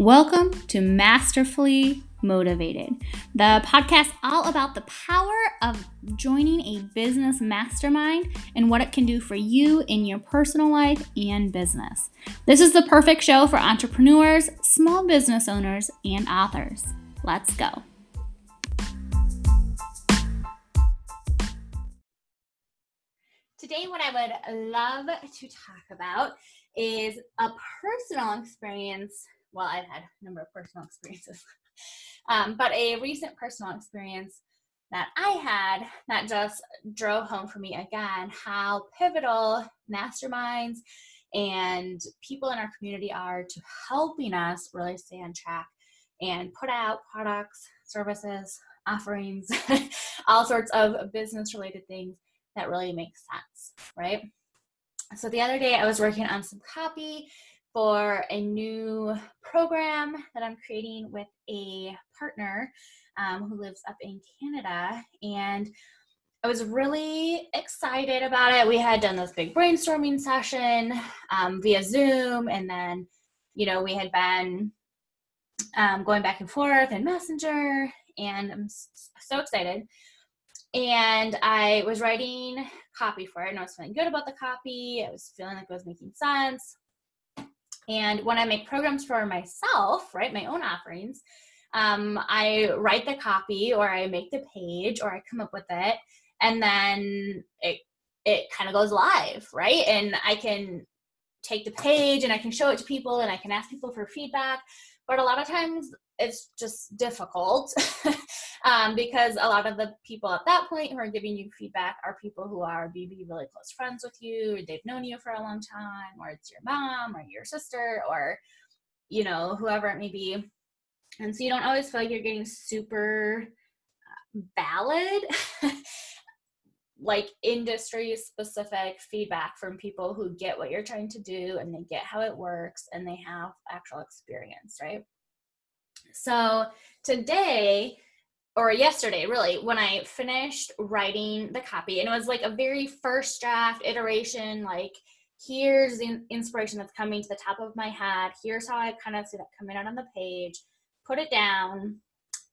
Welcome to Masterfully Motivated, the podcast all about the power of joining a business mastermind and what it can do for you in your personal life and business. This is the perfect show for entrepreneurs, small business owners, and authors. Let's go. Today, what I would love to talk about is a personal experience well, I've had a number of personal experiences, um, but a recent personal experience that I had that just drove home for me again how pivotal masterminds and people in our community are to helping us really stay on track and put out products, services, offerings, all sorts of business related things that really make sense, right? So the other day I was working on some copy for a new program that I'm creating with a partner um, who lives up in Canada. And I was really excited about it. We had done this big brainstorming session um, via Zoom, and then, you know, we had been um, going back and forth in Messenger, and I'm so excited. And I was writing copy for it, and I was feeling good about the copy. I was feeling like it was making sense. And when I make programs for myself, right, my own offerings, um, I write the copy or I make the page or I come up with it, and then it it kind of goes live, right? And I can take the page and I can show it to people and I can ask people for feedback. But a lot of times it's just difficult um, because a lot of the people at that point who are giving you feedback are people who are maybe really close friends with you, or they've known you for a long time, or it's your mom or your sister or you know whoever it may be, and so you don't always feel like you're getting super uh, valid. like industry specific feedback from people who get what you're trying to do and they get how it works and they have actual experience, right? So today, or yesterday, really, when I finished writing the copy, and it was like a very first draft iteration, like here's the inspiration that's coming to the top of my head. Here's how I kind of see that coming out on the page. Put it down.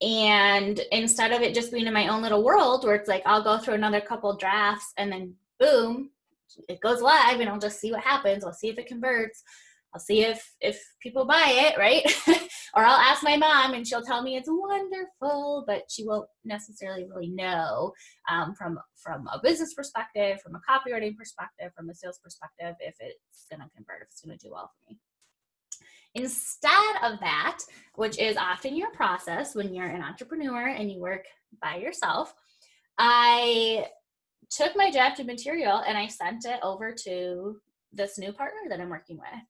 And instead of it just being in my own little world where it's like I'll go through another couple drafts and then boom, it goes live and I'll just see what happens. I'll see if it converts. I'll see if if people buy it, right? or I'll ask my mom and she'll tell me it's wonderful, but she won't necessarily really know um, from from a business perspective, from a copywriting perspective, from a sales perspective, if it's going to convert, if it's going to do well for me. Instead of that, which is often your process when you're an entrepreneur and you work by yourself, I took my drafted material and I sent it over to this new partner that I'm working with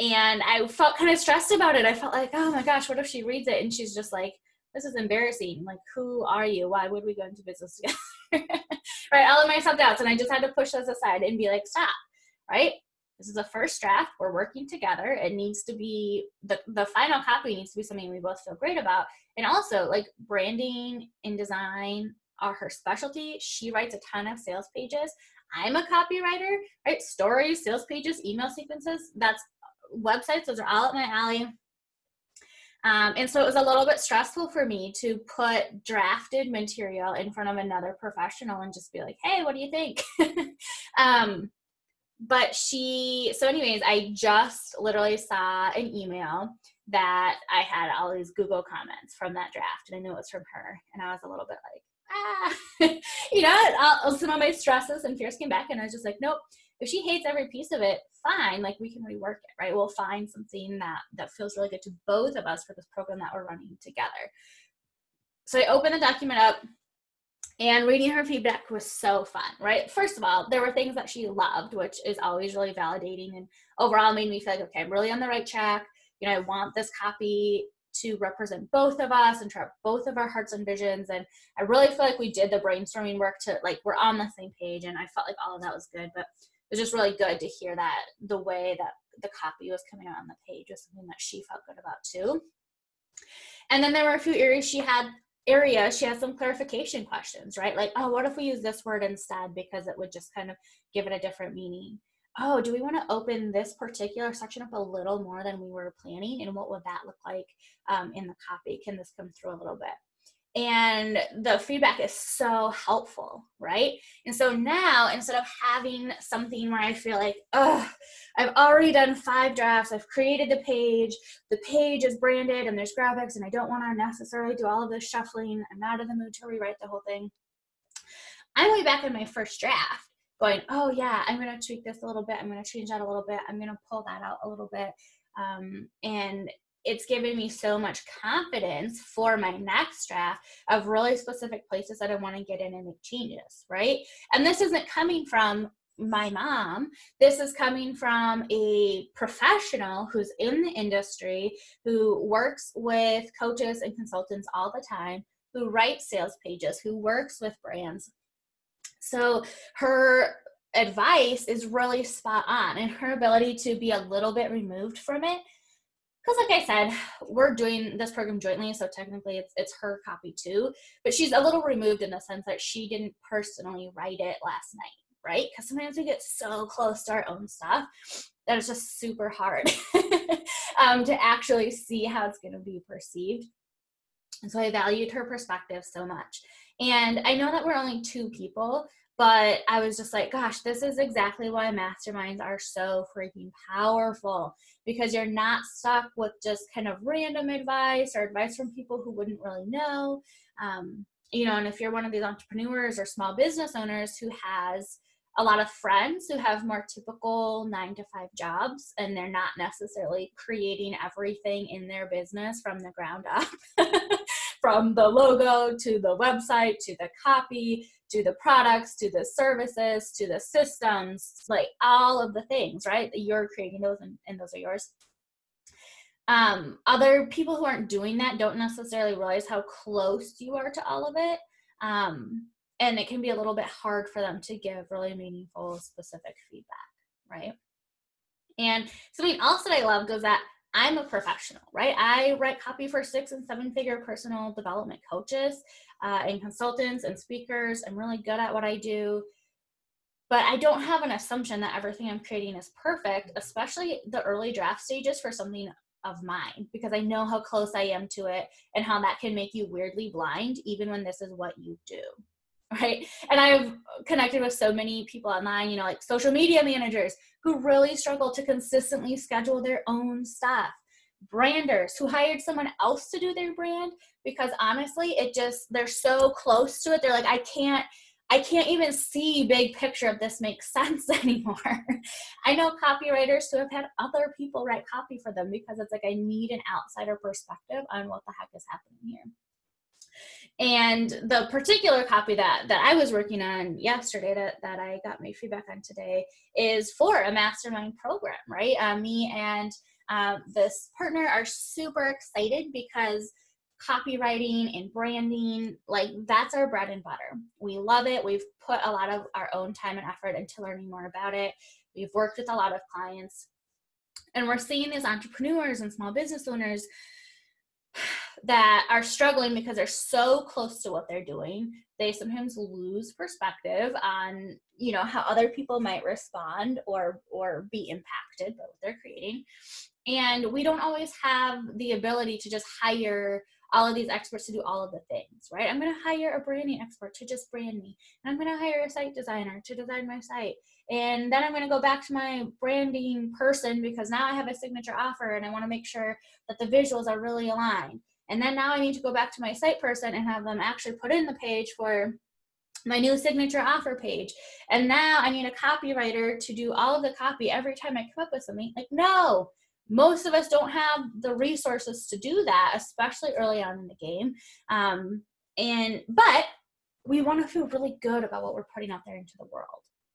and I felt kind of stressed about it. I felt like, oh my gosh, what if she reads it and she's just like, this is embarrassing. Like, who are you? Why would we go into business together? right? All of my self doubts. And I just had to push those aside and be like, stop, right? This is a first draft. We're working together. It needs to be the, the final copy needs to be something we both feel great about. And also, like, branding and design are her specialty. She writes a ton of sales pages. I'm a copywriter, right? Stories, sales pages, email sequences. That's websites, those are all up my alley. Um, and so it was a little bit stressful for me to put drafted material in front of another professional and just be like, hey, what do you think? um, but she, so, anyways, I just literally saw an email that I had all these Google comments from that draft, and I knew it was from her. And I was a little bit like, ah, you know, all, some of my stresses and fears came back, and I was just like, nope, if she hates every piece of it fine like we can rework it right? We'll find something that that feels really good to both of us for this program that we're running together. So i opened the document up and reading her feedback was so fun right? First of all there were things that she loved which is always really validating. And overall made me feel like okay i'm really on the right track. You know i want this copy to represent both of us and trap both of our hearts and visions. And i really feel like we did the brainstorming work to like we're on the same page and i felt like all of that was good. But it was just really good to hear that the way that the copy was coming out on the page was something that she felt good about too. And then there were a few areas she had areas she has some clarification questions, right? Like, oh, what if we use this word instead because it would just kind of give it a different meaning. oh, do we want to open this particular section up a little more than we were planning? And what would that look like um, in the copy? Can this come through a little bit? And the feedback is so helpful right? And so now instead of having something where i feel like oh i've already done five drafts i've created the page the page is branded and there's graphics and i don't want to necessarily do all of this shuffling i'm not in the mood to rewrite the whole thing i'm way back in my first draft going oh yeah i'm going to tweak this a little bit i'm going to change that a little bit i'm going to pull that out a little bit um, and it's given me so much confidence for my next draft of really specific places that I want to get in and make changes, right? And this isn't coming from my mom. This is coming from a professional who's in the industry, who works with coaches and consultants all the time, who writes sales pages, who works with brands. So her advice is really spot on, and her ability to be a little bit removed from it because like i said we're doing this program jointly so technically it's, it's her copy too but she's a little removed in the sense that she didn't personally write it last night right? Because sometimes we get so close to our own stuff that it's just super hard um, to actually see how it's going to be perceived. And so i valued her perspective so much and i know that we're only two people but I was just like, gosh, this is exactly why masterminds are so freaking powerful because you're not stuck with just kind of random advice or advice from people who wouldn't really know. Um, you know, and if you're one of these entrepreneurs or small business owners who has a lot of friends who have more typical nine to five jobs and they're not necessarily creating everything in their business from the ground up from the logo to the website to the copy to the products to the services to the systems like all of the things right you're creating those and, and those are yours. Um, other people who aren't doing that don't necessarily realize how close you are to all of it um, and it can be a little bit hard for them to give really meaningful specific feedback right? And something else that i love goes that I'm a professional, right? I write copy for six and seven figure personal development coaches uh, and consultants and speakers. I'm really good at what I do. But I don't have an assumption that everything I'm creating is perfect, especially the early draft stages for something of mine, because I know how close I am to it and how that can make you weirdly blind, even when this is what you do right? And I've connected with so many people online, you know, like social media managers who really struggle to consistently schedule their own stuff. Branders who hired someone else to do their brand because honestly, it just they're so close to it. They're like, I can't I can't even see big picture of this makes sense anymore. I know copywriters who have had other people write copy for them because it's like I need an outsider perspective on what the heck is happening here. And the particular copy that that I was working on yesterday that, that I got my feedback on today is for a mastermind program, right? Uh, me and uh, this partner are super excited because copywriting and branding, like that's our bread and butter. We love it. We've put a lot of our own time and effort into learning more about it. We've worked with a lot of clients. And we're seeing these entrepreneurs and small business owners that are struggling because they're so close to what they're doing they sometimes lose perspective on you know how other people might respond or or be impacted by what they're creating. And we don't always have the ability to just hire all of these experts to do all of the things right? I'm going to hire a branding expert to just brand me. And i'm going to hire a site designer to design my site. And then i'm going to go back to my branding person because now i have a signature offer and i want to make sure that the visuals are really aligned. And then now I need to go back to my site person and have them actually put in the page for my new signature offer page. And now I need a copywriter to do all of the copy every time I come up with something. Like, no, most of us don't have the resources to do that, especially early on in the game. Um, and but we want to feel really good about what we're putting out there into the world,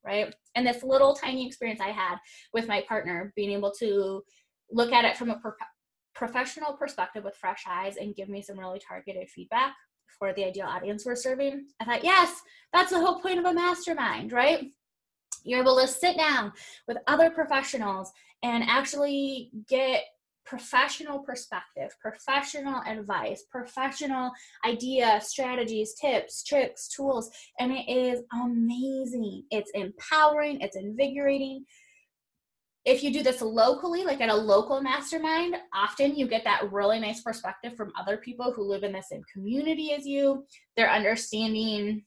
right? And this little tiny experience I had with my partner, being able to look at it from a professional perspective with fresh eyes and give me some really targeted feedback for the ideal audience we're serving. I thought, yes, that's the whole point of a mastermind, right? You're able to sit down with other professionals and actually get professional perspective, professional advice, professional ideas, strategies, tips, tricks, tools, and it is amazing. It's empowering, it's invigorating. if you do this locally, like at a local mastermind, often you get that really nice perspective from other people who live in the same community as you. They're understanding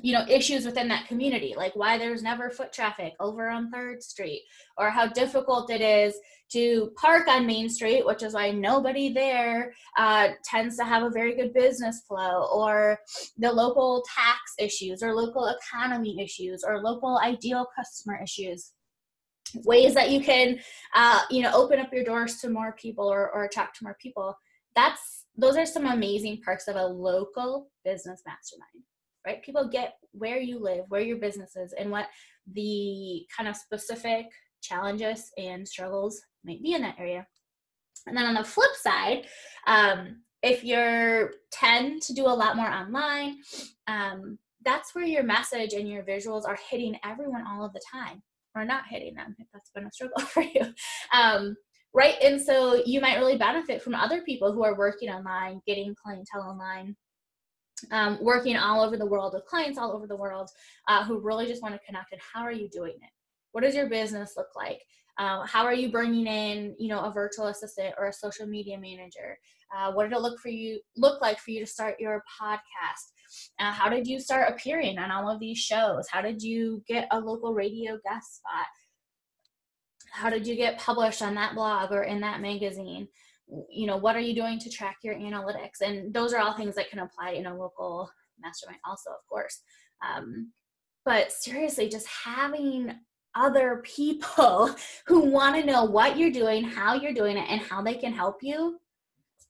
you know issues within that community like why there's never foot traffic over on third street or how difficult it is to park on main street which is why nobody there uh, tends to have a very good business flow or the local tax issues or local economy issues or local ideal customer issues. Ways that you can uh, you know open up your doors to more people or, or attract more people. That's those are some amazing perks of a local business mastermind right? People get where you live, where your business is, and what the kind of specific challenges and struggles might be in that area. And then on the flip side, um, if you're tend to do a lot more online, um, that's where your message and your visuals are hitting everyone all of the time, or not hitting them if that's been a struggle for you. Um, right, and so you might really benefit from other people who are working online, getting clientele online, um, working all over the world with clients all over the world uh, who really just want to connect and how are you doing it? What does your business look like? Uh, how are you bringing in you know a virtual assistant or a social media manager? Uh, what did it look for you look like for you to start your podcast? Uh, how did you start appearing on all of these shows? How did you get a local radio guest spot? How did you get published on that blog or in that magazine you know what are you doing to track your analytics? And those are all things that can apply in a local mastermind also of course. Um, but seriously just having other people who want to know what you're doing how you're doing it and how they can help you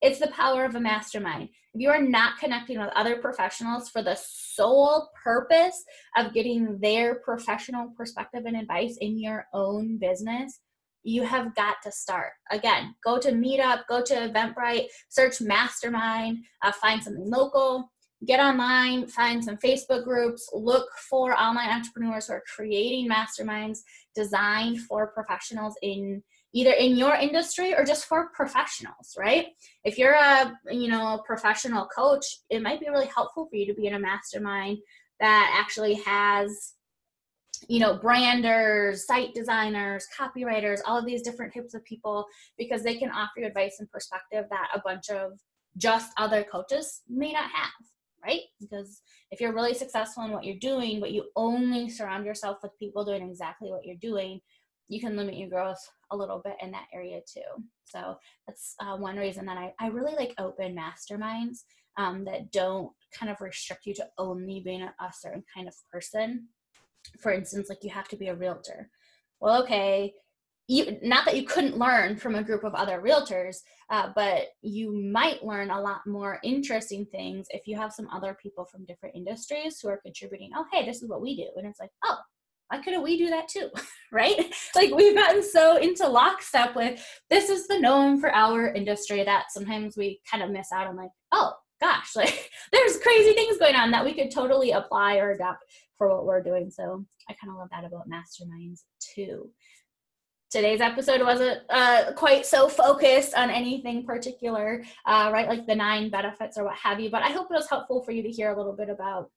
it's the power of a mastermind. If you are not connecting with other professionals for the sole purpose of getting their professional perspective and advice in your own business you have got to start. Again, go to Meetup, go to Eventbrite, search Mastermind, uh, find something local, get online, find some Facebook groups, look for online entrepreneurs who are creating masterminds designed for professionals in either in your industry or just for professionals, right? If you're a, you know, professional coach, it might be really helpful for you to be in a mastermind that actually has you know, branders, site designers, copywriters, all of these different types of people because they can offer you advice and perspective that a bunch of just other coaches may not have, right? Because if you're really successful in what you're doing, but you only surround yourself with people doing exactly what you're doing, you can limit your growth a little bit in that area too. So that's uh, one reason that I, I really like open masterminds um, that don't kind of restrict you to only being a, a certain kind of person for instance, like you have to be a realtor. Well, okay, you, not that you couldn't learn from a group of other realtors, uh, but you might learn a lot more interesting things if you have some other people from different industries who are contributing. Oh, hey, this is what we do. And it's like, oh, why couldn't we do that too? right? Like we've gotten so into lockstep with this is the norm for our industry that sometimes we kind of miss out on like, oh gosh, like there's crazy things going on that we could totally apply or adapt for what we're doing. So I kind of love that about masterminds too. Today's episode wasn't uh, quite so focused on anything particular, uh, right? Like the nine benefits or what have you. But I hope it was helpful for you to hear a little bit about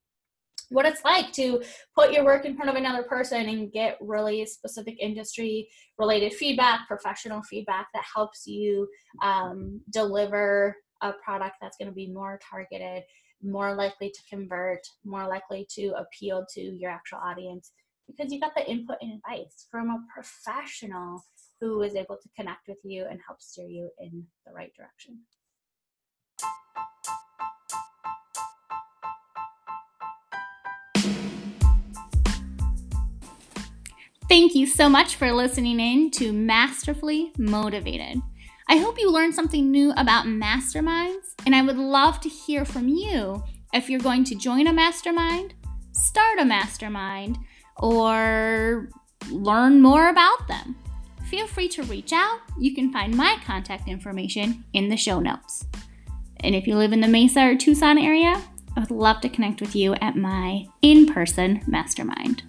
what it's like to put your work in front of another person and get really specific industry related feedback, professional feedback that helps you um, deliver a product that's going to be more targeted more likely to convert, more likely to appeal to your actual audience because you got the input and advice from a professional who is able to connect with you and help steer you in the right direction. Thank you so much for listening in to Masterfully Motivated. I hope you learned something new about masterminds, and I would love to hear from you if you're going to join a mastermind, start a mastermind, or learn more about them. Feel free to reach out. You can find my contact information in the show notes. And if you live in the Mesa or Tucson area, I would love to connect with you at my in person mastermind.